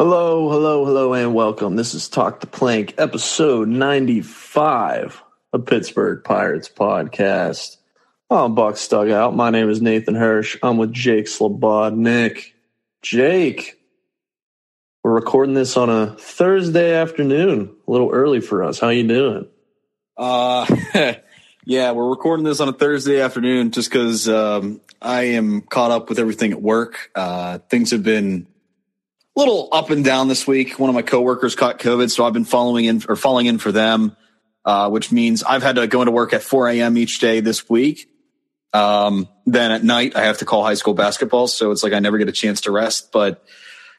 Hello, hello, hello, and welcome. This is Talk the Plank, episode 95 of Pittsburgh Pirates podcast. I'm Buck Dugout. My name is Nathan Hirsch. I'm with Jake Slobodnik. Jake, we're recording this on a Thursday afternoon, a little early for us. How you doing? Uh, yeah, we're recording this on a Thursday afternoon just because um, I am caught up with everything at work. Uh, things have been little up and down this week. One of my coworkers caught COVID, so I've been following in or falling in for them, uh, which means I've had to go into work at 4 a.m. each day this week. Um, then at night, I have to call high school basketball, so it's like I never get a chance to rest. But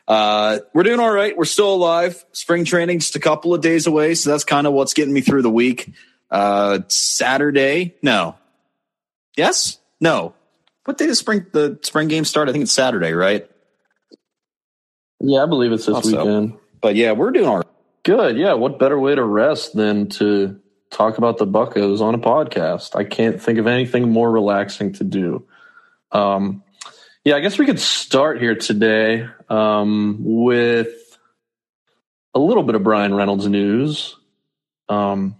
uh, we're doing all right. We're still alive. Spring training just a couple of days away, so that's kind of what's getting me through the week. Uh, Saturday, no, yes, no. What day does spring the spring game start? I think it's Saturday, right? Yeah, I believe it's this also. weekend. But yeah, we're doing our Good. Yeah. What better way to rest than to talk about the Buckos on a podcast? I can't think of anything more relaxing to do. Um, yeah, I guess we could start here today um, with a little bit of Bryan Reynolds news. Um,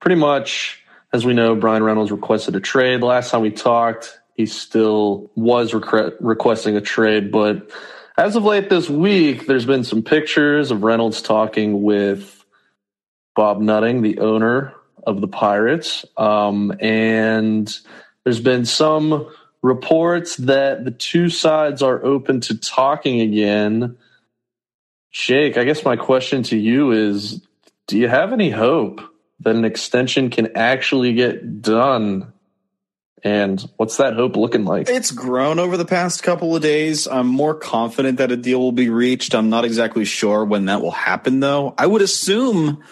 pretty much, as we know, Bryan Reynolds requested a trade. The Last time we talked, he still was requ- requesting a trade, but as of late this week, there's been some pictures of Reynolds talking with Bob Nutting, the owner of the Pirates. Um, and there's been some reports that the two sides are open to talking again. Jake, I guess my question to you is do you have any hope that an extension can actually get done and what's that hope looking like? It's grown over the past couple of days. I'm more confident that a deal will be reached. I'm not exactly sure when that will happen, though. I would assume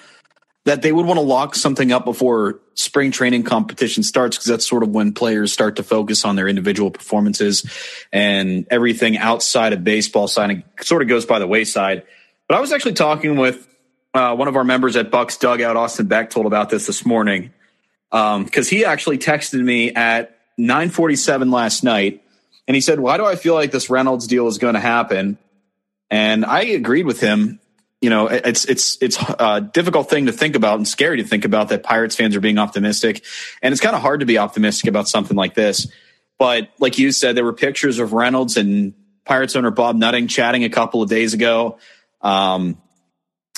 that they would want to lock something up before spring training competition starts because that's sort of when players start to focus on their individual performances and everything outside of baseball signing sort of goes by the wayside. But I was actually talking with uh, one of our members at Bucs Dugout, Austin Beck, told about this this morning because um, he actually texted me at 9:47 last night, and he said, "Why do I feel like this Reynolds deal is going to happen?" And I agreed with him. You know, it's it's it's a difficult thing to think about and scary to think about that Pirates fans are being optimistic, and it's kind of hard to be optimistic about something like this. But like you said, there were pictures of Reynolds and Pirates owner Bob Nutting chatting a couple of days ago. Um,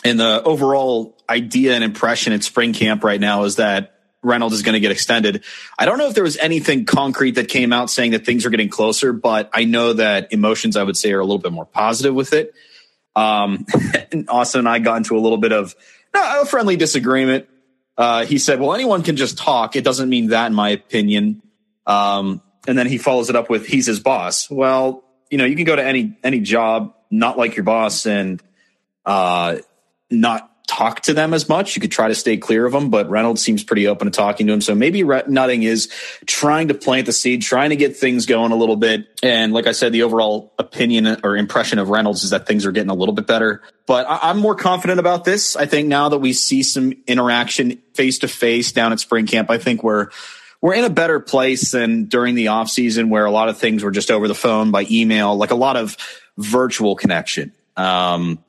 and the overall idea and impression at spring camp right now is that Reynolds is going to get extended. I don't know if there was anything concrete that came out saying that things are getting closer, but I know that emotions, I would say, are a little bit more positive with it. Um, and Austin and I got into a little bit of a friendly disagreement. Uh, he said, well, anyone can just talk. It doesn't mean that, in my opinion. Um, and then he follows it up with, he's his boss. Well, you know, you can go to any, any job, not like your boss and, uh, not talk to them as much. You could try to stay clear of them, but Reynolds seems pretty open to talking to him. So maybe Nutting is trying to plant the seed, trying to get things going a little bit. And like I said, the overall opinion or impression of Reynolds is that things are getting a little bit better. But I- am more confident about this. I think now that we see some interaction face to face down at spring camp, I think we're we're in a better place than during the off season where a lot of things were just over the phone by email, like a lot of virtual connection. Um,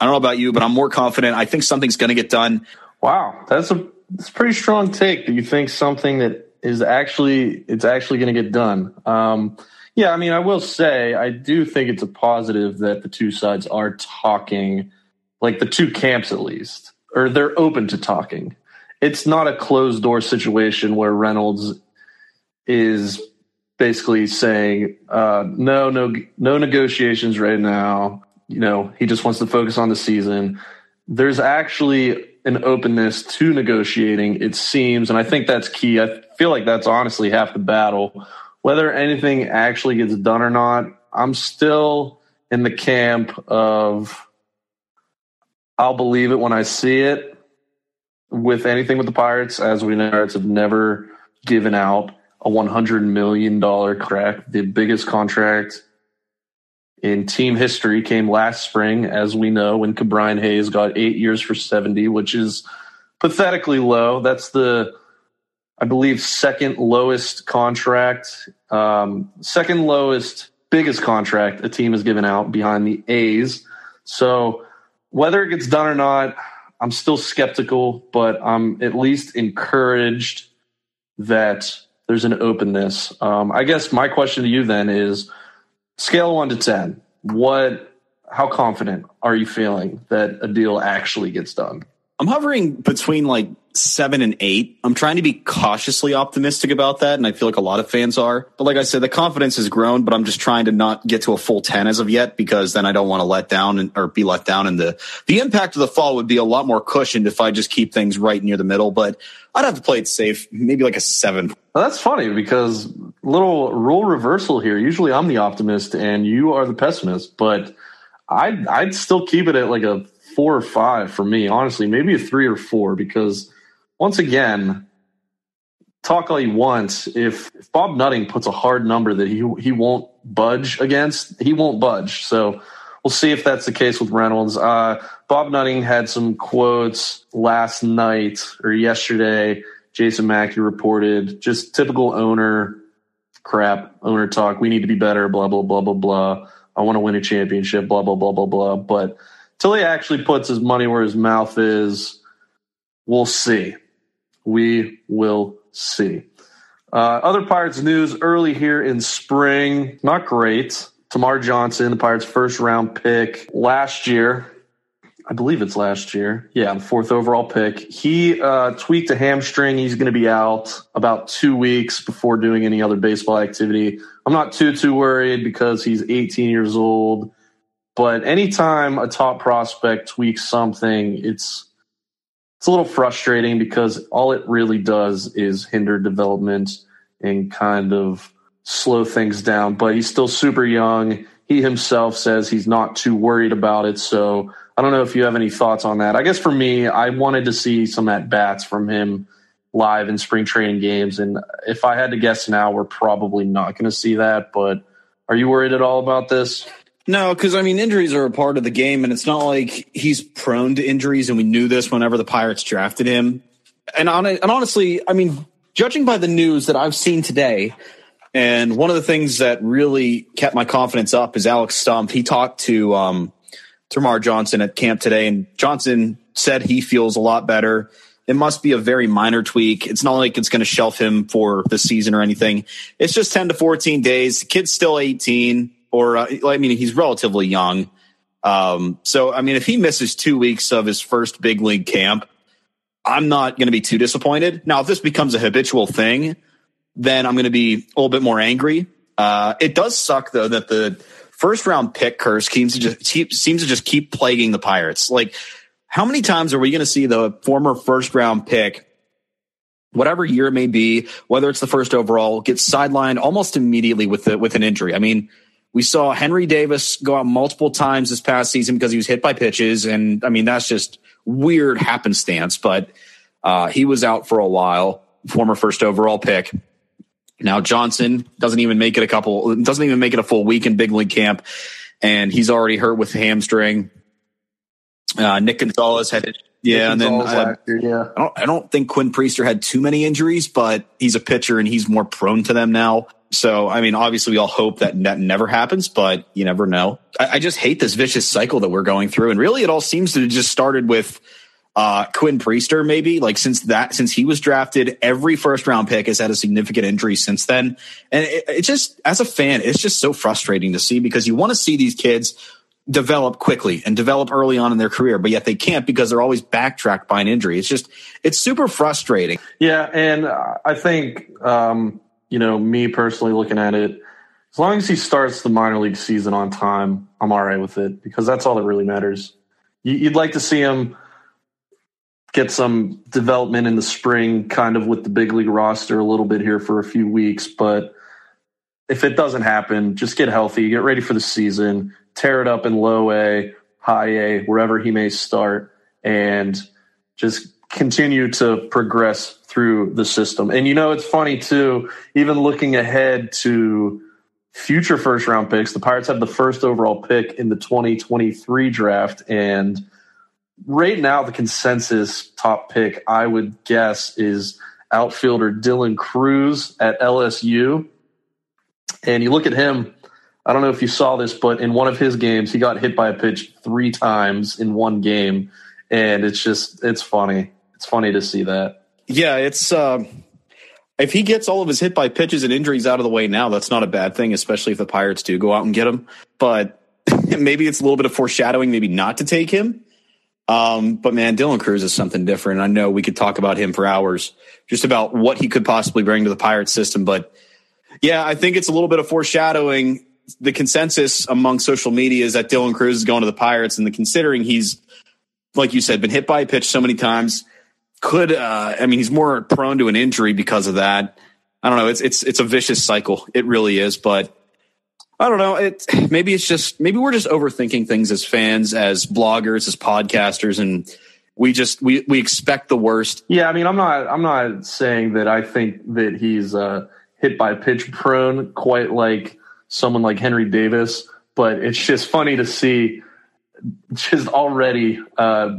I don't know about you, but I'm more confident. I think something's going to get done. Wow, that's a that's a pretty strong take. That you think something that is actually it's actually going to get done. Um, Yeah, I mean, I will say I do think it's a positive that the two sides are talking, like the two camps at least, or they're open to talking. It's not a closed door situation where Reynolds is basically saying uh, no, no, no negotiations right now. You know, he just wants to focus on the season. There's actually an openness to negotiating, it seems, and I think that's key. I feel like that's honestly half the battle whether anything actually gets done or not, I'm still in the camp of I'll believe it when I see it. With anything with the Pirates, as we know, Pirates have never given out a $100 million crack, The biggest contract in team history came last spring, as we know, when Ke'Bryan Hayes got eight years for 70, which is pathetically low. That's the I believe, second lowest contract, um, second lowest, biggest contract a team has given out behind the A's. So whether it gets done or not, I'm still skeptical, but I'm at least encouraged that there's an openness. Um, I guess my question to you then is scale one to 10. What, how confident are you feeling that a deal actually gets done? I'm hovering between like seven and eight. I'm trying to be cautiously optimistic about that, and I feel like a lot of fans are. But like I said, the confidence has grown, but I'm just trying to not get to a full ten as of yet because then I don't want to let down and, or be let down. And the the impact of the fall would be a lot more cushioned if I just keep things right near the middle. But I'd have to play it safe, maybe like a seven. That's funny because little rule reversal here. Usually I'm the optimist and you are the pessimist, but I'd I'd still keep it at like a four or five for me, honestly, maybe a three or four, because once again, talk all you want. If, if Bob Nutting puts a hard number that he he won't budge against, he won't budge. So we'll see if that's the case with Reynolds. Uh, Bob Nutting had some quotes last night or yesterday. Jason Mackey reported just typical owner crap, owner talk. We need to be better. Blah blah blah blah blah. I want to win a championship. Blah blah blah blah blah. But till he actually puts his money where his mouth is, we'll see. We will see. Uh, other Pirates news early here in spring, not great. Termarr Johnson, the Pirates' first round pick last year. I believe it's last year. Yeah, the fourth overall pick. He uh, tweaked a hamstring. He's going to be out about two weeks before doing any other baseball activity. I'm not too too worried because he's 18 years old. But anytime a top prospect tweaks something, it's it's a little frustrating because all it really does is hinder development and kind of slow things down. But he's still super young. He himself says he's not too worried about it. So I don't know if you have any thoughts on that. I guess for me, I wanted to see some at bats from him live in spring training games. And if I had to guess now, we're probably not going to see that. But are you worried at all about this? No, because I mean, injuries are a part of the game, and it's not like he's prone to injuries, and we knew this whenever the Pirates drafted him. And on and honestly, I mean, judging by the news that I've seen today, and one of the things that really kept my confidence up is Alex Stumpf. He talked to um, Termarr Johnson at camp today, and Johnson said he feels a lot better. It must be a very minor tweak. It's not like it's going to shelf him for the season or anything. It's just 10 to 14 days. The kid's still 18 or uh, I mean, he's relatively young. Um, so, I mean, if he misses two weeks of his first big league camp, I'm not going to be too disappointed. Now, if this becomes a habitual thing, then I'm going to be a little bit more angry. Uh, it does suck though that the first round pick curse seems to just seems to just keep plaguing the Pirates. Like, how many times are we going to see the former first round pick, whatever year it may be, whether it's the first overall, get sidelined almost immediately with the, with an injury? I mean, we saw Henry Davis go out multiple times this past season because he was hit by pitches. And I mean, that's just weird happenstance, but uh, he was out for a while, former first overall pick. Now Johnson doesn't even make it a couple, doesn't even make it a full week in big league camp. And he's already hurt with hamstring. Uh, Nick Gonzalez had, yeah, Nick and then uh, year, yeah. I don't, I don't think Quinn Priester had too many injuries, but he's a pitcher and he's more prone to them now. So, I mean, obviously, we all hope that that never happens, but you never know. I, I, just hate this vicious cycle that we're going through. And really, it all seems to just started with uh, Quinn Priester, maybe like since that since he was drafted, every first round pick has had a significant injury since then, and it, it just as a fan, it's just so frustrating to see because you want to see these kids develop quickly and develop early on in their career, but yet they can't because they're always backtracked by an injury. It's just it's super frustrating. Yeah, and I think um, you know me personally looking at it, as long as he starts the minor league season on time, I'm all right with it because that's all that really matters. You'd like to see him get some development in the spring, kind of with the big league roster a little bit here for a few weeks. But if it doesn't happen, just get healthy, get ready for the season, tear it up in low A, high A, wherever he may start, and just continue to progress through the system. And you know, it's funny too, even looking ahead to future first round picks, the Pirates have the first overall pick in the 2023 draft. And right now the consensus top pick I would guess is outfielder Dylan Crews at LSU. And you look at him, I don't know if you saw this, but in one of his games, he got hit by a pitch three times in one game. And it's just, it's funny. It's funny to see that. Yeah, it's, uh, if he gets all of his hit by pitches and injuries out of the way now, that's not a bad thing, especially if the Pirates do go out and get him. But maybe it's a little bit of foreshadowing, maybe not to take him um, but man, Dylan Crews is something different. I know we could talk about him for hours, just about what he could possibly bring to the Pirates system. But yeah, I think it's a little bit of foreshadowing. The consensus among social media is that Dylan Crews is going to the Pirates, and the considering he's, like you said, been hit by a pitch so many times, could uh, I mean he's more prone to an injury because of that. I don't know. It's it's it's a vicious cycle. It really is. But I don't know. It maybe it's just maybe we're just overthinking things as fans, as bloggers, as podcasters, and we just we we expect the worst. Yeah, I mean, I'm not I'm not saying that I think that he's uh, hit by pitch prone quite like someone like Henry Davis, but it's just funny to see. Just already, uh,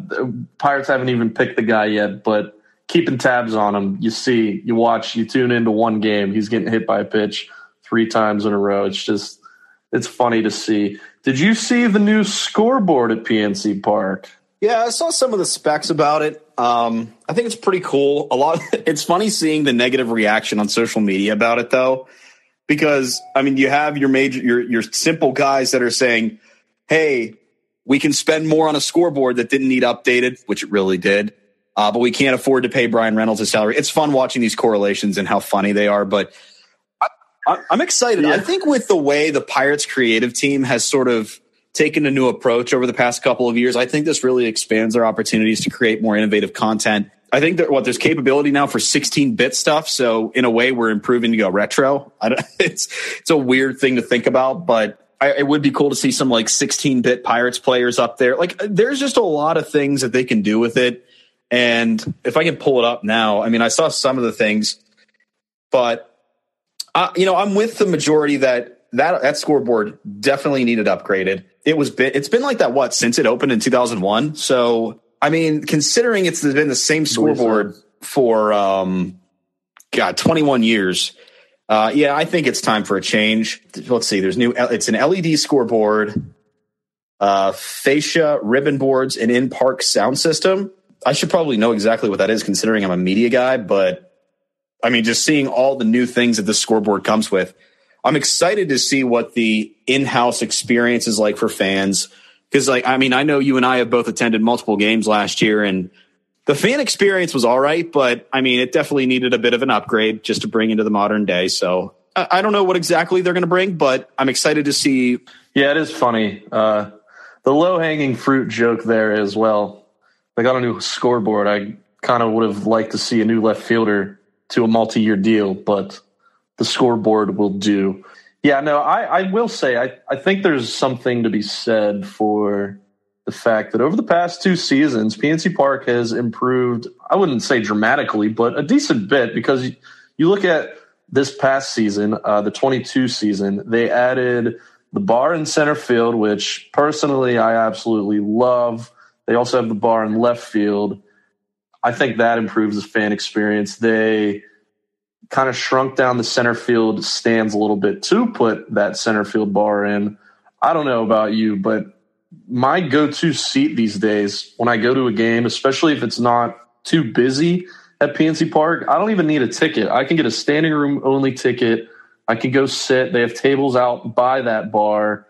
Pirates haven't even picked the guy yet, but keeping tabs on him. You see, you watch, you tune into one game, he's getting hit by a pitch three times in a row. It's just it's funny to see. Did you see the new scoreboard at PNC Park? Yeah, I saw some of the specs about it. Um, I think it's pretty cool. A lot. Of, it's funny seeing the negative reaction on social media about it, though, because I mean, you have your major, your your simple guys that are saying, "Hey, we can spend more on a scoreboard that didn't need updated," which it really did. Uh, but we can't afford to pay Bryan Reynolds his salary. It's fun watching these correlations and how funny they are. But I'm excited. Yeah. I think with the way the Pirates creative team has sort of taken a new approach over the past couple of years, I think this really expands our opportunities to create more innovative content. I think that what there's capability now for 16 bit stuff. So in a way, we're improving to go retro. it's it's a weird thing to think about, but I, it would be cool to see some like 16 bit Pirates players up there. Like there's just a lot of things that they can do with it. And if I can pull it up now, I mean, I saw some of the things, but uh, you know, I'm with the majority that that that scoreboard definitely needed upgraded. It was been, it's been like that what since it opened in 2001. So I mean, considering it's been the same scoreboard for um, God 21 years. Uh, yeah, I think it's time for a change. Let's see. There's new. It's an LED scoreboard, uh, fascia ribbon boards, and in park sound system. I should probably know exactly what that is, considering I'm a media guy. But I mean, just seeing all the new things that this scoreboard comes with. I'm excited to see what the in-house experience is like for fans. Cause like, I mean, I know you and I have both attended multiple games last year and the fan experience was all right, but I mean, it definitely needed a bit of an upgrade just to bring into the modern day. So I, I don't know what exactly they're going to bring, but I'm excited to see. Yeah, it is funny. Uh, the low hanging fruit joke there as well. They got a new scoreboard. I kind of would have liked to see a new left fielder to a multi-year deal, but the scoreboard will do. Yeah, no, I, I will say I, I think there's something to be said for the fact that over the past two seasons, PNC Park has improved, I wouldn't say dramatically, but a decent bit because you look at this past season, uh, the 22 season, they added the bar in center field, which personally I absolutely love. They also have the bar in left field. I think that improves the fan experience. They kind of shrunk down the center field stands a little bit to put that center field bar in. I don't know about you, but my go-to seat these days when I go to a game, especially if it's not too busy at PNC Park, I don't even need a ticket. I can get a standing room only ticket. I can go sit. They have tables out by that bar,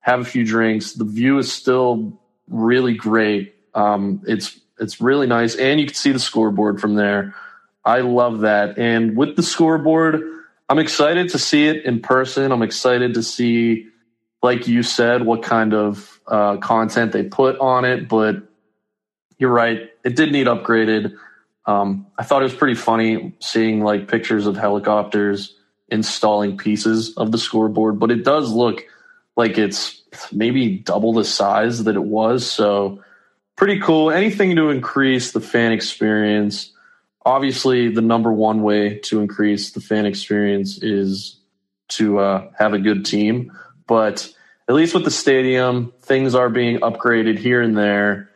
have a few drinks. The view is still really great. Um, it's it's really nice, and you can see the scoreboard from there. I love that. And with the scoreboard, I'm excited to see it in person. I'm excited to see, like you said, what kind of uh, content they put on it. But you're right, it did need upgraded. Um, I thought it was pretty funny seeing like pictures of helicopters installing pieces of the scoreboard, but it does look like it's maybe double the size that it was. So pretty cool. Anything to increase the fan experience. Obviously, the number one way to increase the fan experience is to uh, have a good team. But at least with the stadium, things are being upgraded here and there,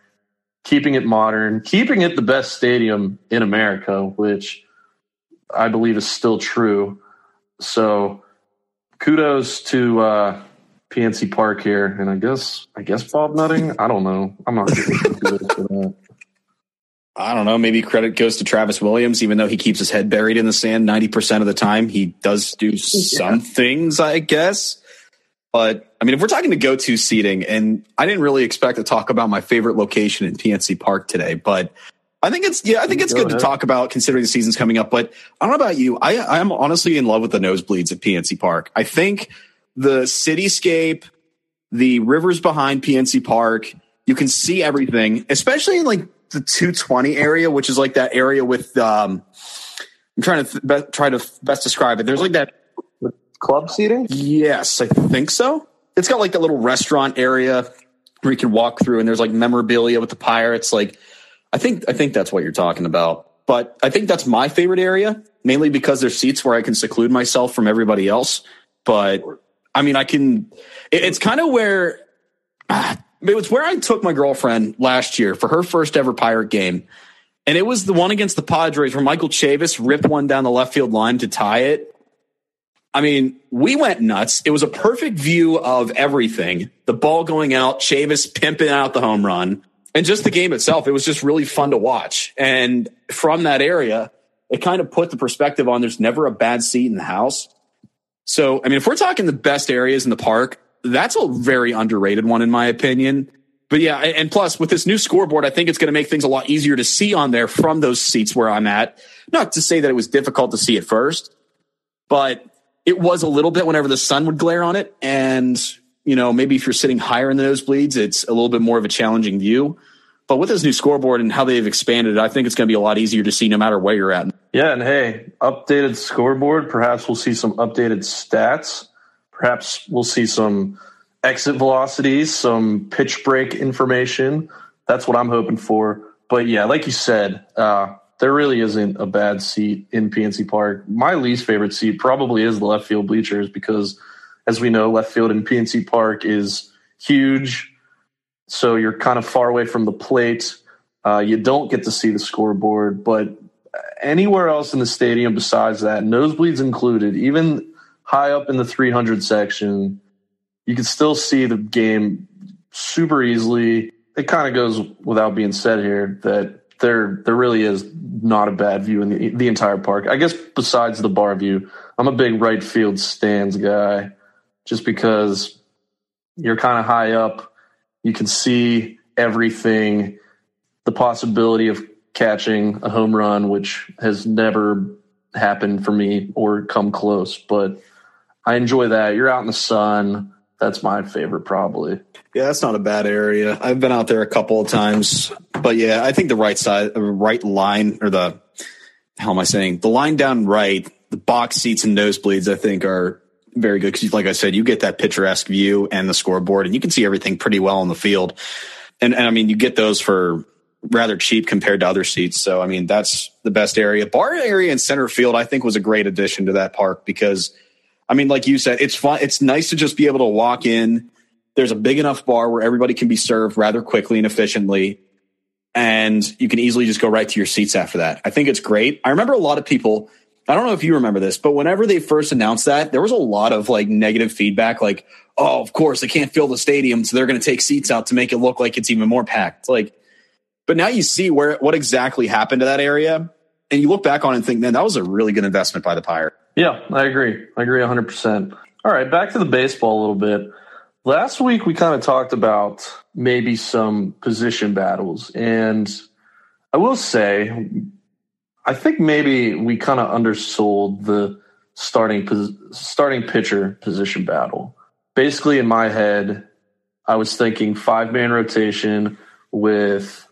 keeping it modern, keeping it the best stadium in America, which I believe is still true. So kudos to uh, PNC Park here, and I guess I guess Bob Nutting. I don't know. I'm not good for that. I don't know. Maybe credit goes to Travis Williams, even though he keeps his head buried in the sand 90% of the time. He does do some yeah. things, I guess. But I mean, if we're talking to go to seating, and I didn't really expect to talk about my favorite location in PNC Park today, but I think it's yeah, I think it's Go good ahead. to talk about considering the season's coming up. But I don't know about you. I I'm honestly in love with the nosebleeds at PNC Park. I think the cityscape, the rivers behind PNC Park, you can see everything, especially in like the 220 area, which is like that area with um I'm trying to th- try to best describe it. There's like that club seating? Yes, I think so. It's got like that little restaurant area where you can walk through, and there's like memorabilia with the pirates. Like, I think I think that's what you're talking about. But I think that's my favorite area, mainly because there's seats where I can seclude myself from everybody else. But I mean, I can. It, it's kind of where. Ah, it was where I took my girlfriend last year for her first ever pirate game. And it was the one against the Padres where Michael Chavis ripped one down the left field line to tie it. I mean, we went nuts. It was a perfect view of everything. The ball going out, Chavis pimping out the home run, and just the game itself. It was just really fun to watch. And from that area, it kind of put the perspective on there's never a bad seat in the house. So, I mean, if we're talking the best areas in the park, that's a very underrated one, in my opinion. But yeah, and plus with this new scoreboard, I think it's going to make things a lot easier to see on there from those seats where I'm at. Not to say that it was difficult to see at first, but it was a little bit whenever the sun would glare on it. And, you know, maybe if you're sitting higher in the nosebleeds, it's a little bit more of a challenging view. But with this new scoreboard and how they've expanded, I think it's going to be a lot easier to see no matter where you're at. Yeah, and hey, updated scoreboard. Perhaps we'll see some updated stats. Perhaps we'll see some exit velocities, some pitch break information. That's what I'm hoping for. But yeah, like you said, uh, there really isn't a bad seat in PNC Park. My least favorite seat probably is the left field bleachers because, as we know, left field in PNC Park is huge. So you're kind of far away from the plate. Uh, you don't get to see the scoreboard, but anywhere else in the stadium besides that, nosebleeds included, even high up in the 300 section, you can still see the game super easily. It kind of goes without being said here that there there really is not a bad view in the, the entire park. I guess besides the bar view, I'm a big right field stands guy, just because you're kind of high up, you can see everything. The possibility of catching a home run, which has never happened for me or come close, but I enjoy that. You're out in the sun that's my favorite probably. Yeah, that's not a bad area. I've been out there a couple of times, but yeah, I think the right side, uh, right line, or the how am I saying the line down right, the box seats and nosebleeds, I think are very good because, like I said, you get that picturesque view and the scoreboard, and you can see everything pretty well on the field. And, and I mean, you get those for rather cheap compared to other seats. So I mean, that's the best area. Bar area in center field, I think, was a great addition to that park because I mean, like you said, it's fun. It's nice to just be able to walk in. There's a big enough bar where everybody can be served rather quickly and efficiently. And you can easily just go right to your seats after that. I think it's great. I remember a lot of people, I don't know if you remember this, but whenever they first announced that, there was a lot of like negative feedback, like, oh, of course they can't fill the stadium, so they're going to take seats out to make it look like it's even more packed. Like, but now you see where what exactly happened to that area, and you look back on it and think, man, that was a really good investment by the Pirate. Yeah, I agree. I agree 100. percent All right, back to the baseball a little bit. Last week we kind of talked about maybe some position battles, and I will say, I think maybe we kind of undersold the starting starting pitcher position battle. Basically, in my head, I was thinking five man rotation with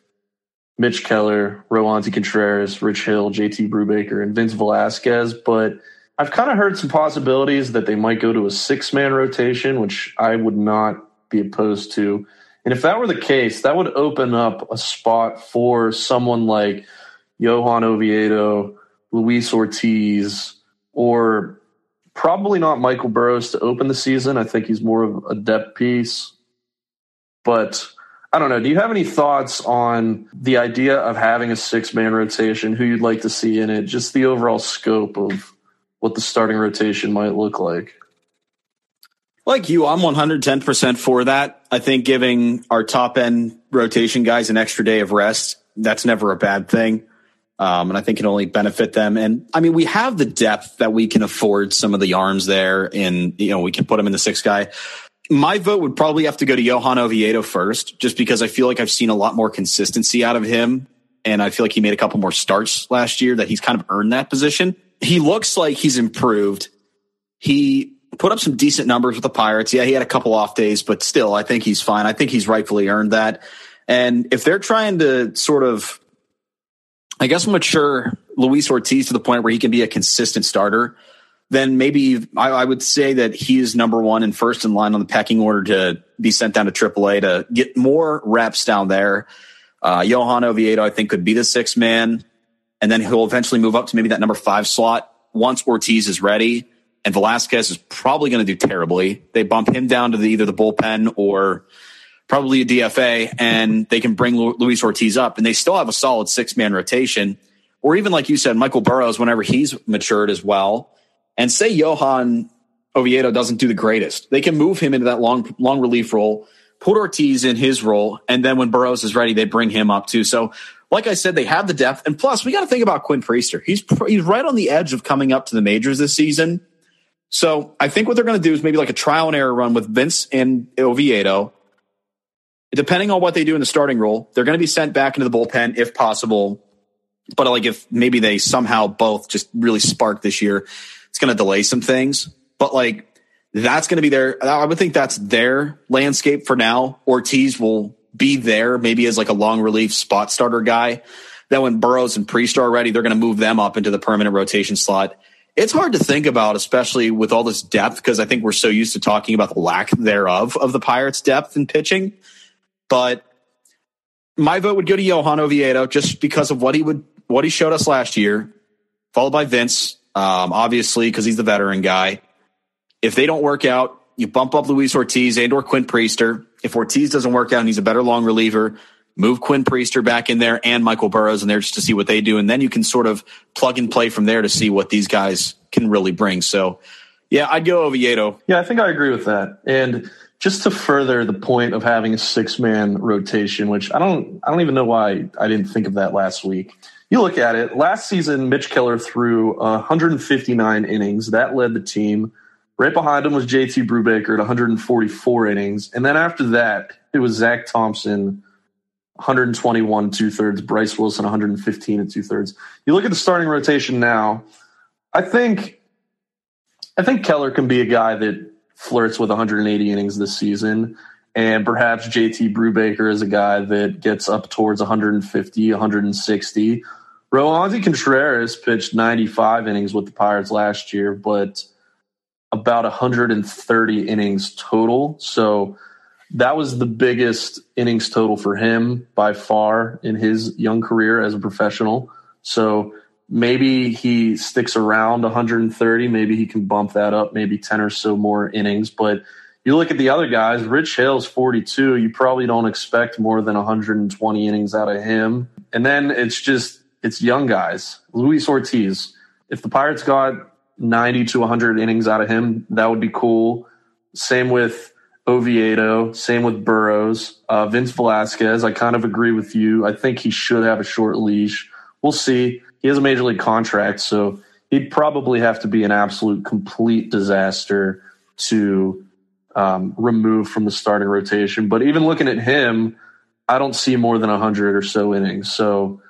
Mitch Keller, Roansy Contreras, Rich Hill, JT Brubaker, and Vince Velasquez, but I've kind of heard some possibilities that they might go to a six man rotation, which I would not be opposed to. And if that were the case, that would open up a spot for someone like Johan Oviedo, Luis Ortiz, or probably not Michael Burrows to open the season. I think he's more of a depth piece. But I don't know. Do you have any thoughts on the idea of having a six man rotation? Who you'd like to see in it? Just the overall scope of what the starting rotation might look like. Like you, I'm 110% for that. I think giving our top end rotation guys an extra day of rest, that's never a bad thing. Um, and I think it only benefit them. And I mean, we have the depth that we can afford some of the arms there, and you know, we can put them in the six guy. My vote would probably have to go to Johan Oviedo first, just because I feel like I've seen a lot more consistency out of him, and I feel like he made a couple more starts last year that he's kind of earned that position he looks like he's improved. He put up some decent numbers with the Pirates. Yeah, he had a couple off days, but still, I think he's fine. I think he's rightfully earned that. And if they're trying to sort of, I guess, mature Luis Ortiz to the point where he can be a consistent starter, then maybe I, I would say that he is number one and first in line on the pecking order to be sent down to AAA to get more reps down there. Uh, Johan Oviedo, I think, could be the sixth man and then he'll eventually move up to maybe that number five slot once Ortiz is ready. And Velasquez is probably going to do terribly. They bump him down to the, either the bullpen or probably a DFA, and they can bring Luis Ortiz up, and they still have a solid six man rotation. Or even like you said, Michael Burrows, whenever he's matured as well. And say Johan Oviedo doesn't do the greatest, they can move him into that long long relief role, put Ortiz in his role, and then when Burrows is ready, they bring him up too. So like I said, they have the depth, and plus we got to think about Quinn Priester. He's he's right on the edge of coming up to the majors this season. So I think what they're going to do is maybe like a trial and error run with Vince and Oviedo. Depending on what they do in the starting role, they're going to be sent back into the bullpen if possible. But like if maybe they somehow both just really spark this year, it's going to delay some things. But like that's going to be their. I would think that's their landscape for now. Ortiz will be there maybe as like a long relief spot starter guy. Then when Burrows and Priest are ready, they're going to move them up into the permanent rotation slot. It's hard to think about, especially with all this depth, because I think we're so used to talking about the lack thereof of the Pirates' depth in pitching. But my vote would go to Johan Oviedo just because of what he would what he showed us last year, followed by Vince, um, obviously because he's the veteran guy. If they don't work out, you bump up Luis Ortiz and or Quinn Priester. If Ortiz doesn't work out and he's a better long reliever, move Quinn Priester back in there and Michael Burrows in there just to see what they do. And then you can sort of plug and play from there to see what these guys can really bring. So yeah, I'd go Oviedo. Yeah, I think I agree with that. And just to further the point of having a six man rotation, which I don't I don't even know why I didn't think of that last week. You look at it, last season Mitch Keller threw 159 innings. That led the team Right behind him was JT Brubaker at 144 innings. And then after that, it was Zach Thompson, 121 two thirds, Bryce Wilson, 115 and two thirds. You look at the starting rotation now, I think I think Keller can be a guy that flirts with 180 innings this season. And perhaps JT Brubaker is a guy that gets up towards 150, 160. Roansy Contreras pitched 95 innings with the Pirates last year, but about 130 innings total. So that was the biggest innings total for him by far in his young career as a professional. So maybe he sticks around 130. Maybe he can bump that up, maybe 10 or so more innings. But you look at the other guys, Rich Hill's 42. You probably don't expect more than 120 innings out of him. And then it's just, it's young guys. Luis Ortiz. If the Pirates got 90 to 100 innings out of him. That would be cool. Same with Oviedo. Same with Burrows. Uh, Vince Velasquez, I kind of agree with you. I think he should have a short leash. We'll see. He has a major league contract, so he'd probably have to be an absolute complete disaster to um, remove from the starting rotation. But even looking at him, I don't see more than 100 or so innings. So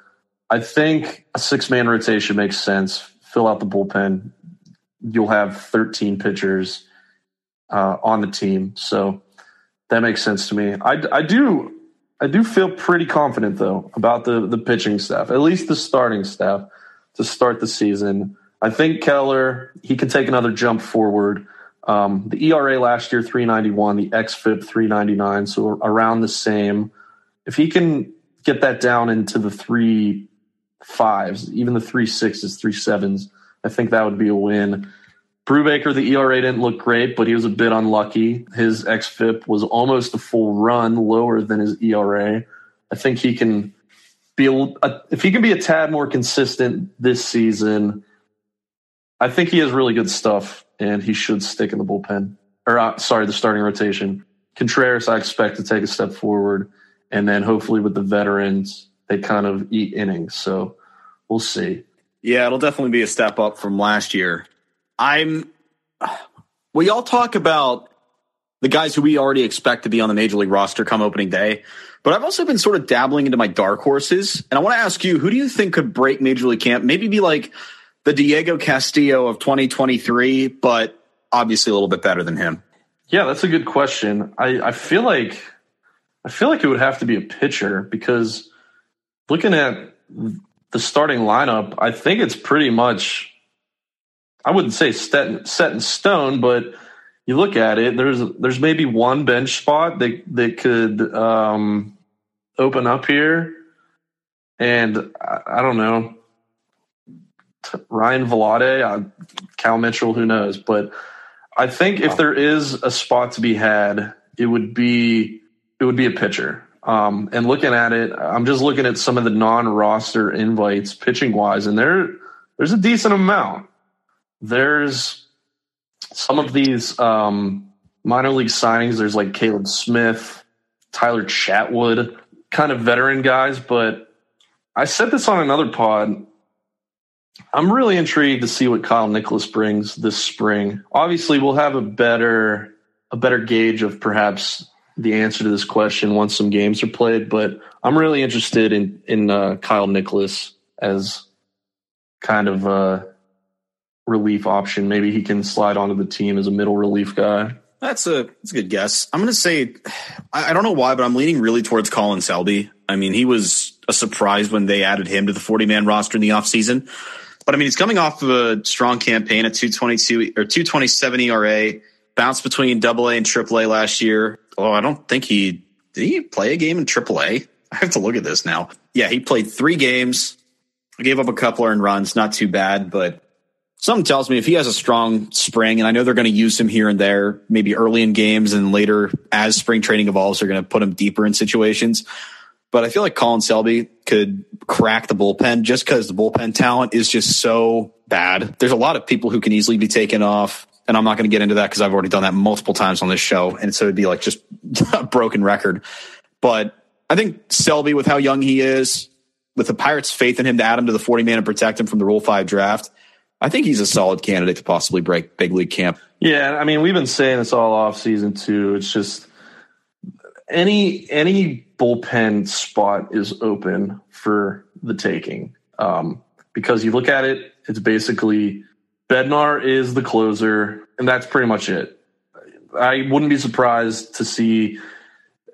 I think a six man rotation makes sense. Fill out the bullpen. You'll have 13 pitchers uh, on the team. So that makes sense to me. I, I do I do feel pretty confident though about the the pitching staff, at least the starting staff to start the season. I think Keller he can take another jump forward. Um, the ERA last year 391, the xFIP 399, so around the same. If he can get that down into the three fives, even the three sixes, three sevens, I think that would be a win. Brubaker, the ERA didn't look great, but he was a bit unlucky. His xFIP was almost a full run lower than his ERA. I think he can be a, if he can be a tad more consistent this season. I think he has really good stuff, and he should stick in the bullpen. Or uh, sorry, the starting rotation. Contreras, I expect to take a step forward, and then hopefully with the veterans, they kind of eat innings. So we'll see. Yeah, it'll definitely be a step up from last year. I'm. We all talk about the guys who we already expect to be on the major league roster come opening day, but I've also been sort of dabbling into my dark horses, and I want to ask you, who do you think could break major league camp? Maybe be like the Diego Castillo of 2023, but obviously a little bit better than him. Yeah, that's a good question. I, I feel like I feel like it would have to be a pitcher because looking at the starting lineup, I think it's pretty much I wouldn't say set, set in stone, but you look at it, there's there's maybe one bench spot that that could um, open up here, and I, I don't know Ryan Vilade, uh, Cal Mitchell, who knows? But I think if there is a spot to be had, it would be it would be a pitcher. Um, and looking at it, I'm just looking at some of the non-roster invites pitching wise, and there there's a decent amount there's some of these um, minor league signings. There's like Caleb Smith, Tyler Chatwood, kind of veteran guys. But I said this on another pod. I'm really intrigued to see what Kyle Nicolas brings this spring. Obviously, we'll have a better a better gauge of perhaps the answer to this question once some games are played. But I'm really interested in in uh, Kyle Nicolas as kind of a relief option. Maybe he can slide onto the team as a middle relief guy. That's a that's a good guess. I'm to say I, I, don't know why, but I'm leaning really towards Colin Selby. I mean, he was a surprise when they added him to the 40 man roster in the offseason. But I mean, he's coming off of a strong campaign at 222 or 227 ERA, bounced between double A and triple A last year. Oh, I don't think he did he play a game in triple A? I have to look at this now. Yeah, he played three games. I gave up a couple earned runs, not too bad, but something tells me if he has a strong spring, and I know they're going to use him here and there, maybe early in games and later as spring training evolves, they're going to put him deeper in situations. But I feel like Colin Selby could crack the bullpen just because the bullpen talent is just so bad. There's a lot of people who can easily be taken off. And I'm not going to get into that because I've already done that multiple times on this show. And so it'd be like just a broken record. But I think Selby, with how young he is, with the Pirates' faith in him to add him to the 40 man and protect him from the Rule 5 draft, I think he's a solid candidate to possibly break big league camp. Yeah, I mean, we've been saying this all off season too. It's just any any bullpen spot is open for the taking um, because you look at it, it's basically Bednar is the closer, and that's pretty much it. I wouldn't be surprised to see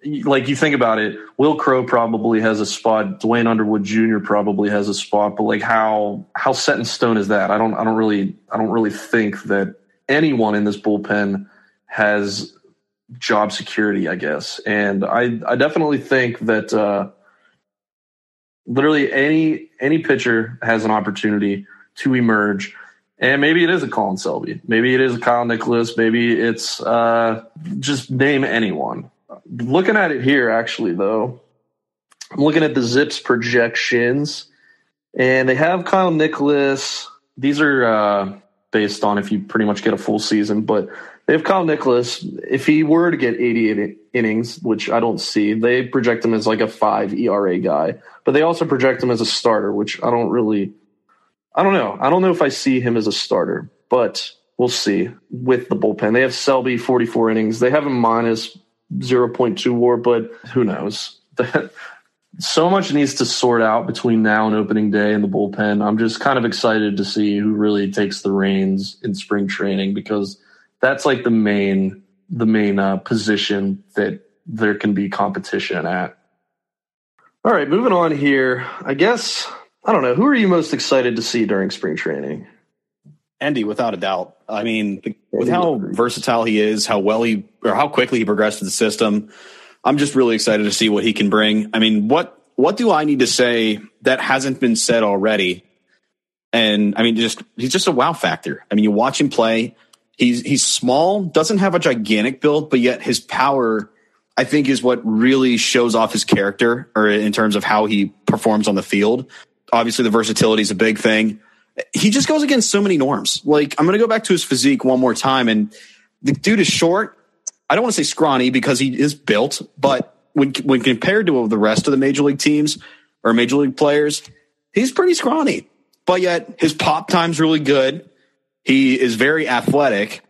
like you think about it, Will Crowe probably has a spot. Dwayne Underwood Jr. probably has a spot, but like how how set in stone is that? I don't I don't really I don't really think that anyone in this bullpen has job security. I guess, and I I definitely think that uh, literally any any pitcher has an opportunity to emerge. And maybe it is a Colin Selby. Maybe it is a Kyle Nicolas. Maybe it's uh, just name anyone looking at it here, actually, though, I'm looking at the ZiPS projections, and they have Kyle Nicolas. These are uh, based on if you pretty much get a full season, but They have Kyle Nicolas. If he were to get 88 innings, which I don't see, they project him as like a five ERA guy. But they also project him as a starter, which I don't really, I don't know. I don't know if I see him as a starter, but we'll see with the bullpen. They have Selby 44 innings. They have him minus 0.2 WAR, but who knows? so much needs to sort out between now and opening day in the bullpen. I'm just kind of excited to see who really takes the reins in spring training because that's like the main the main uh, position that there can be competition at. All right, moving on here. I guess I don't know who are you most excited to see during spring training. Endy, without a doubt. I mean, with how versatile he is, how well he or how quickly he progressed in the system, I'm just really excited to see what he can bring. I mean, what what do I need to say that hasn't been said already? And I mean, just he's just a wow factor. I mean, you watch him play. He's he's small, doesn't have a gigantic build, but yet his power, I think, is what really shows off his character, or in terms of how he performs on the field. Obviously, the versatility is a big thing. He just goes against so many norms. Like I'm going to go back to his physique one more time, and the dude is short. I don't want to say scrawny because he is built, but when when compared to the rest of the major league teams or major league players, he's pretty scrawny. But yet his pop time's really good. He is very athletic.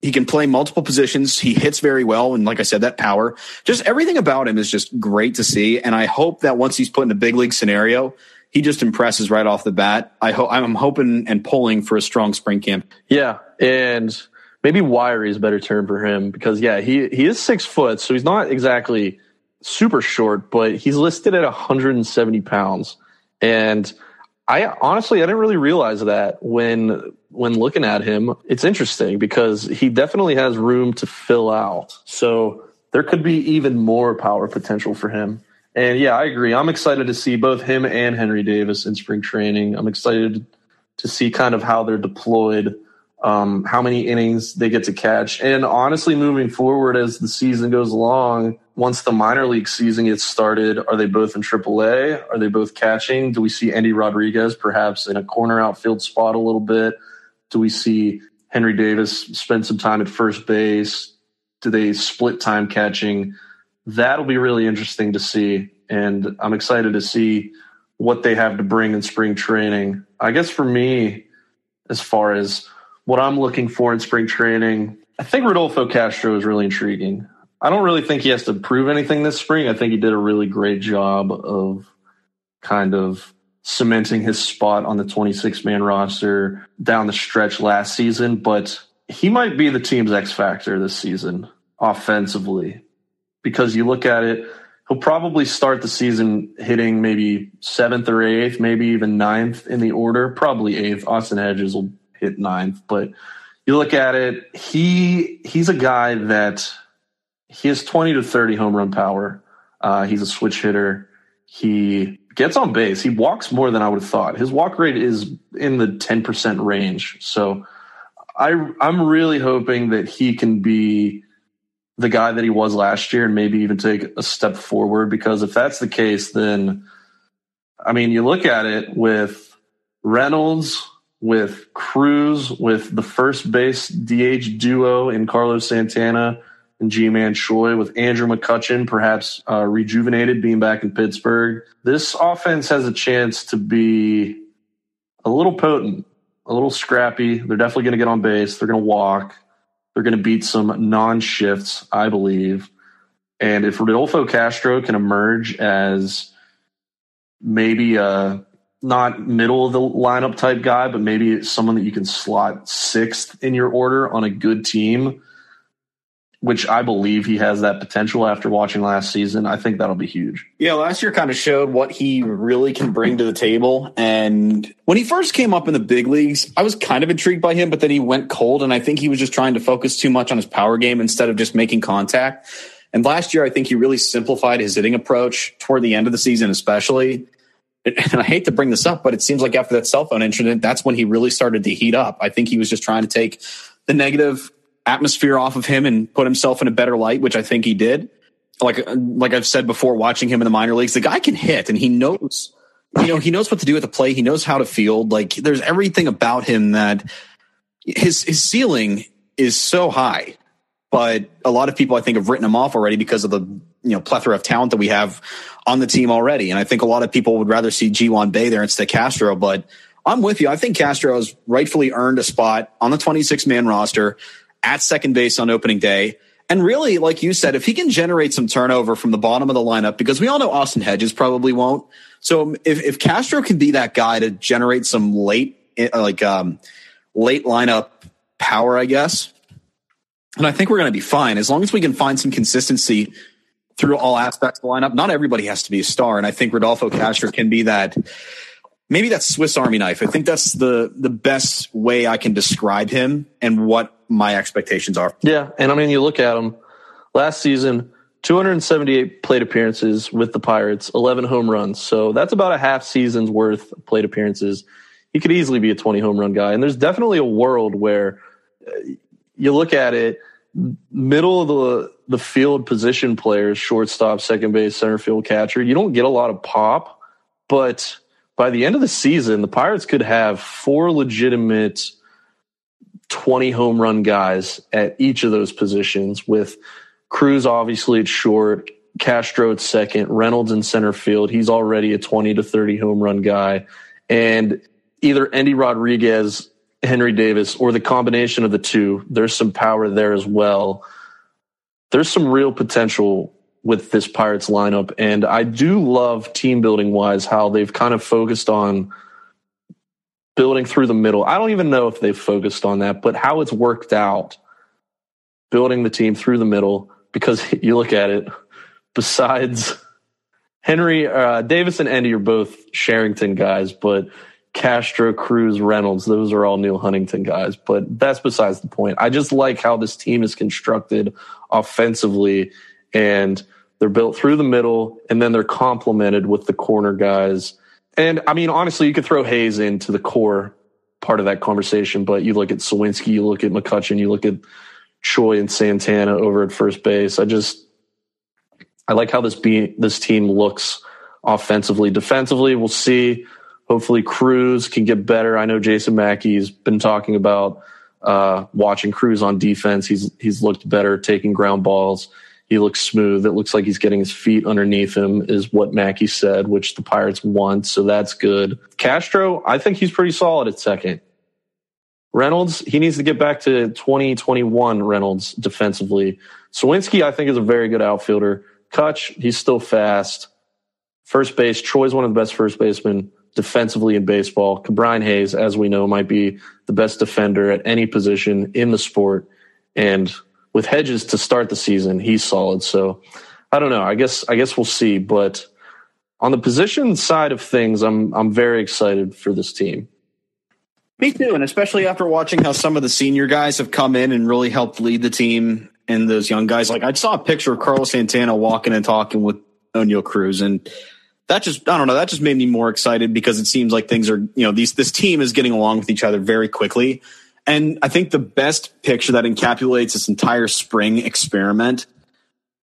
He can play multiple positions. He hits very well. And like I said, that power, just everything about him is just great to see. And I hope that once he's put in a big league scenario, he just impresses right off the bat. I hope I'm hoping and pulling for a strong spring camp. Yeah. And maybe wiry is a better term for him because yeah, he, he is six foot. So he's not exactly super short, but he's listed at 170 pounds. And I honestly I didn't really realize that when when looking at him. It's interesting because he definitely has room to fill out. So there could be even more power potential for him. And yeah, I agree. I'm excited to see both him and Henry Davis in spring training. I'm excited to see kind of how they're deployed, um, how many innings they get to catch. And honestly, moving forward as the season goes along, once the minor league season gets started, are they both in AAA? Are they both catching? Do we see Endy Rodriguez perhaps in a corner outfield spot a little bit? Do we see Henry Davis spend some time at first base? Do they split time catching? That'll be really interesting to see. And I'm excited to see what they have to bring in spring training. I guess for me, as far as what I'm looking for in spring training, I think Rodolfo Castro is really intriguing. I don't really think he has to prove anything this spring. I think he did a really great job of kind of cementing his spot on the 26 man roster down the stretch last season, but he might be the team's X factor this season offensively because you look at it, he'll probably start the season hitting maybe seventh or eighth, maybe even ninth in the order, probably eighth. Austin Hedges will hit ninth, but you look at it, he he's a guy that he has 20 to 30 home run power. Uh, he's a switch hitter. He gets on base. He walks more than I would have thought. His walk rate is in the 10% range. So I, I'm really hoping that he can be the guy that he was last year and maybe even take a step forward. Because if that's the case, then I mean, you look at it with Reynolds, with Cruz, with the first base DH duo in Carlos Santana and Ji-Man Choi with Andrew McCutchen, perhaps uh, rejuvenated, being back in Pittsburgh. This offense has a chance to be a little potent, a little scrappy. They're definitely going to get on base. They're going to walk. They're going to beat some non shifts, I believe. And if Rodolfo Castro can emerge as maybe a not middle of the lineup type guy, but maybe someone that you can slot sixth in your order on a good team, which I believe he has that potential after watching last season. I think that'll be huge. Yeah, last year kind of showed what he really can bring to the table. And when he first came up in the big leagues, I was kind of intrigued by him, but then he went cold. And I think he was just trying to focus too much on his power game instead of just making contact. And last year, I think he really simplified his hitting approach toward the end of the season, especially. And I hate to bring this up, but it seems like after that cell phone incident, that's when he really started to heat up. I think he was just trying to take the negative atmosphere off of him and put himself in a better light, which I think he did. Like like I've said before, watching him in the minor leagues, the guy can hit and he knows, you know, he knows what to do at the plate. He knows how to field. Like there's everything about him that his his ceiling is so high, but a lot of people I think have written him off already because of the you know plethora of talent that we have on the team already. And I think a lot of people would rather see Ji-hwan Bae there instead of Castro. But I'm with you. I think Castro has rightfully earned a spot on the 26 man roster at second base on opening day. And really, like you said, if he can generate some turnover from the bottom of the lineup, because we all know Austin Hedges probably won't. So if, if Castro can be that guy to generate some late, eh, like, um, late lineup power, I guess. And I think we're going to be fine as long as we can find some consistency through all aspects of the lineup. Not everybody has to be a star, and I think Rodolfo Castro can be that. Maybe that Swiss Army knife. I think that's the the best way I can describe him and what my expectations are. Yeah, and I mean, you look at him last season. 278 plate appearances with the Pirates, 11 home runs. So that's about a half season's worth of plate appearances. He could easily be a 20 home run guy. And there's definitely a world where uh, you look at it, middle of the the field position players, shortstop, second base, center field, catcher, you don't get a lot of pop, but by the end of the season, the Pirates could have four legitimate 20 home run guys at each of those positions with Cruz obviously at short, Castro at second, Reynolds in center field. He's already a 20 to 30 home run guy. And either Endy Rodriguez, Henry Davis, or the combination of the two, there's some power there as well there's some real potential with this Pirates lineup. And I do love team building wise how they've kind of focused on building through the middle. I don't even know if they've focused on that, but how it's worked out building the team through the middle because you look at it, besides Henry, uh, Davis and Endy are both Cherington guys, but Castro, Cruz, Reynolds, those are all Neal Huntington guys, but that's besides the point. I just like how this team is constructed offensively and they're built through the middle and then they're complemented with the corner guys. And I mean, honestly, you could throw Hayes into the core part of that conversation, but you look at Suwinski, you look at McCutchen, you look at Choi and Santana over at first base. I just, I like how this be, this team looks offensively. Defensively, we'll see. Hopefully, Cruz can get better. I know Jason Mackey's been talking about uh, watching Cruz on defense. He's he's looked better taking ground balls. He looks smooth. It looks like he's getting his feet underneath him, is what Mackey said, which the Pirates want. So that's good. Castro, I think he's pretty solid at second. Reynolds, he needs to get back to 2021 Reynolds defensively. Suwinski, I think, is a very good outfielder. Kutch, he's still fast. First base, Choi's one of the best first basemen defensively in baseball. Ke'Bryan Hayes, as we know, might be the best defender at any position in the sport. And with Hedges to start the season, he's solid. So I don't know. I guess I guess we'll see. But on the position side of things, I'm I'm very excited for this team. Me too, and especially after watching how some of the senior guys have come in and really helped lead the team and those young guys. Like I saw a picture of Carlos Santana walking and talking with Oneil Cruz and that just I don't know that just made me more excited because it seems like things are you know these this team is getting along with each other very quickly, and I think the best picture that encapsulates this entire spring experiment,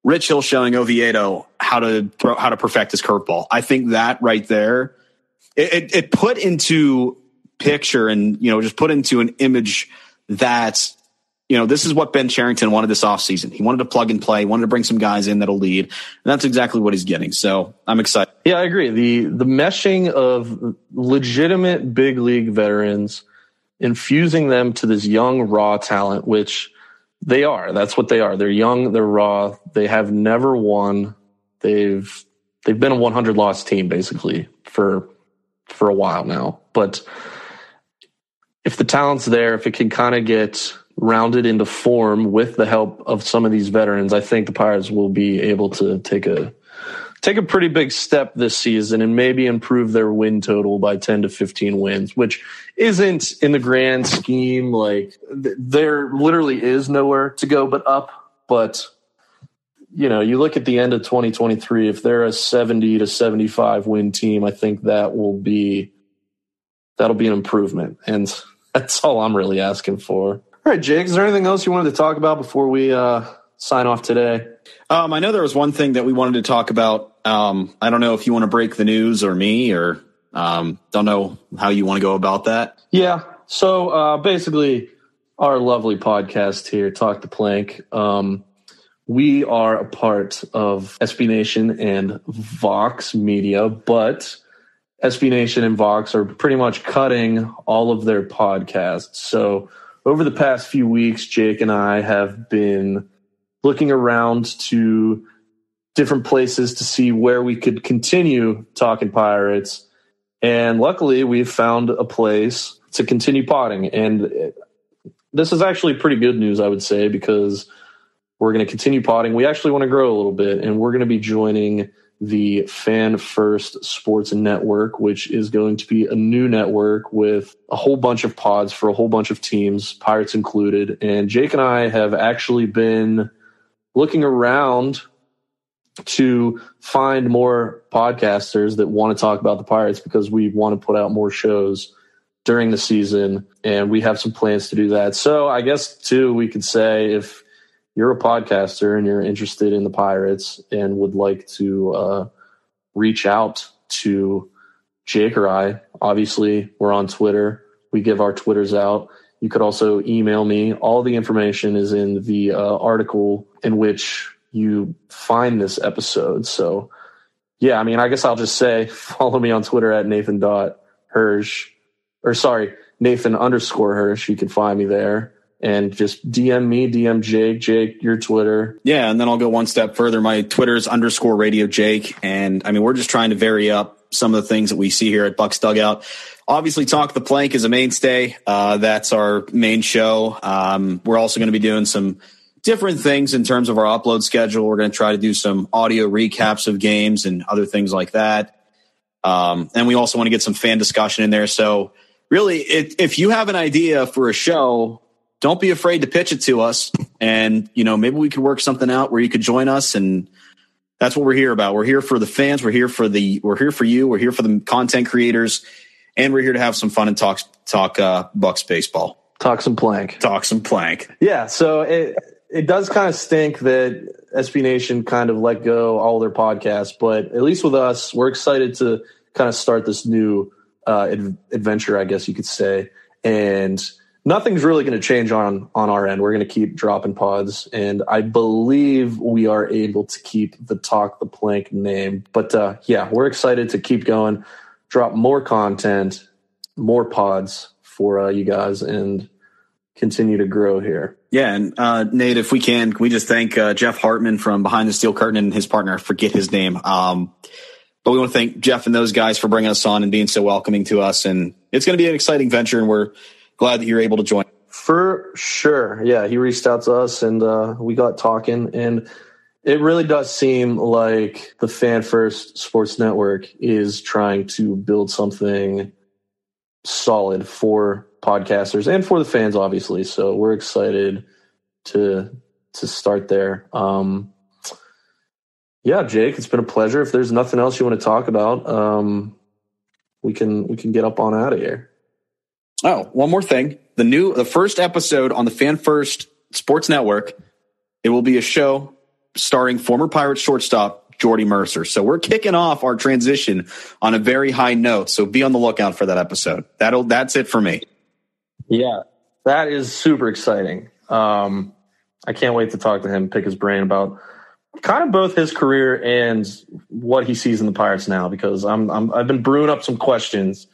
Rich Hill showing Oviedo how to throw, how to perfect his curveball. I think that right there, it, it, it put into picture and you know just put into an image that you know, this is what Ben Cherington wanted this offseason. He wanted to plug and play, wanted to bring some guys in that'll lead. And that's exactly what he's getting. So I'm excited. Yeah, I agree. The the meshing of legitimate big league veterans, infusing them to this young raw talent, which they are. That's what they are. They're young, they're raw, they have never won. They've they've been a 100 loss team basically for for a while now. But if the talent's there, if it can kind of get rounded into form with the help of some of these veterans, I think the Pirates will be able to take a take a pretty big step this season and maybe improve their win total by 10 to 15 wins, which isn't in the grand scheme like there literally is nowhere to go but up, but you know, you look at the end of 2023 if they're a 70 to 75 win team, I think that will be that'll be an improvement and that's all I'm really asking for. All right, Jake, is there anything else you wanted to talk about before we uh, sign off today? Um, I know there was one thing that we wanted to talk about. Um, I don't know if you want to break the news or me, or um, don't know how you want to go about that. Yeah. So uh, basically, our lovely podcast here, Talk the Plank. Um, we are a part of SB Nation and Vox Media, but SB Nation and Vox are pretty much cutting all of their podcasts. So over the past few weeks, Jake and I have been looking around to different places to see where we could continue talking pirates. And luckily, we've found a place to continue potting. And this is actually pretty good news, I would say, because we're going to continue potting. We actually want to grow a little bit, and we're going to be joining the Fan First Sports Network, which is going to be a new network with a whole bunch of pods for a whole bunch of teams, Pirates included. And Jake and I have actually been looking around to find more podcasters that want to talk about the Pirates because we want to put out more shows during the season and we have some plans to do that. So I guess too we could say if you're a podcaster and you're interested in the Pirates and would like to uh, reach out to Jake or I, obviously we're on Twitter. We give our Twitters out. You could also email me. All the information is in the uh, article in which you find this episode. So, yeah, I mean, I guess I'll just say follow me on Twitter at Nathan dot Hirsch, or sorry, Nathan underscore Hirsch. You can find me there and just DM me, DM Jake, Jake, your Twitter. Yeah, and then I'll go one step further. My Twitter is underscore Radio Jake, and I mean we're just trying to vary up some of the things that we see here at Bucs Dugout. Obviously, Talk the Plank is a mainstay. Uh, that's our main show. Um, we're also going to be doing some different things in terms of our upload schedule. We're going to try to do some audio recaps of games and other things like that. Um, and we also want to get some fan discussion in there. So, really, it, if you have an idea for a show, don't be afraid to pitch it to us. And, you know, maybe we could work something out where you could join us and that's what we're here about. We're here for the fans. We're here for the, we're here for you. We're here for the content creators and we're here to have some fun and talk, talk, uh, Bucs baseball. Talk some plank. Talk some plank. Yeah. So it, it does kind of stink that SB Nation kind of let go all their podcasts, but at least with us, we're excited to kind of start this new uh, adventure, I guess you could say. And, nothing's really going to change on on our end. We're going to keep dropping pods, and I believe we are able to keep the talk the plank name. But uh, yeah, we're excited to keep going, drop more content, more pods for uh, you guys, and continue to grow here. Yeah, and uh, Nate, if we can, can we just thank uh, Jeff Hartman from Behind the Steel Curtain and his partner. I forget his name. Um, but we want to thank Jeff and those guys for bringing us on and being so welcoming to us. And it's going to be an exciting venture, and we're glad that you're able to join. For sure. Yeah, he reached out to us and uh, we got talking. And it really does seem like the Fan First Sports Network is trying to build something solid for podcasters and for the fans, obviously. So we're excited to to start there. Um, yeah, Jake, it's been a pleasure. If there's nothing else you want to talk about, um, we can we can get up on out of here. Oh, one more thing. The new, the first episode on the Fan First Sports Network, it will be a show starring former Pirates shortstop Jordy Mercer. So we're kicking off our transition on a very high note. So be on the lookout for that episode. That'll, that's it for me. Yeah, that is super exciting. Um, I can't wait to talk to him, pick his brain about kind of both his career and what he sees in the Pirates now, because I'm, I'm I've been brewing up some questions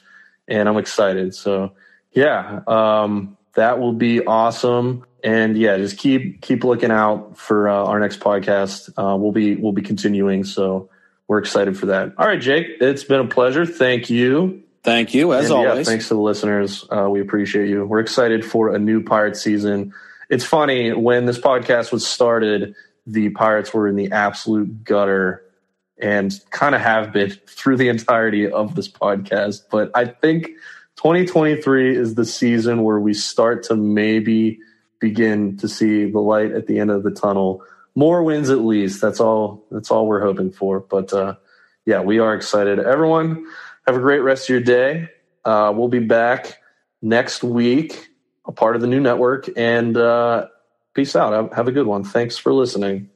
and I'm excited. So yeah, um, that will be awesome. And yeah, just keep keep looking out for uh, our next podcast. Uh, we'll be we'll be continuing, so we're excited for that. All right, Jake, it's been a pleasure. Thank you. Thank you, as and, always. Yeah, thanks to the listeners. Uh, we appreciate you. We're excited for a new Pirate season. It's funny when this podcast was started, the Pirates were in the absolute gutter and kind of have been through the entirety of this podcast. But I think 2023 is the season where we start to maybe begin to see the light at the end of the tunnel. More wins at least. That's all that's all we're hoping for. But uh, yeah, we are excited. Everyone, have a great rest of your day. Uh, we'll be back next week, a part of the new network, and uh, peace out. Have a good one. Thanks for listening.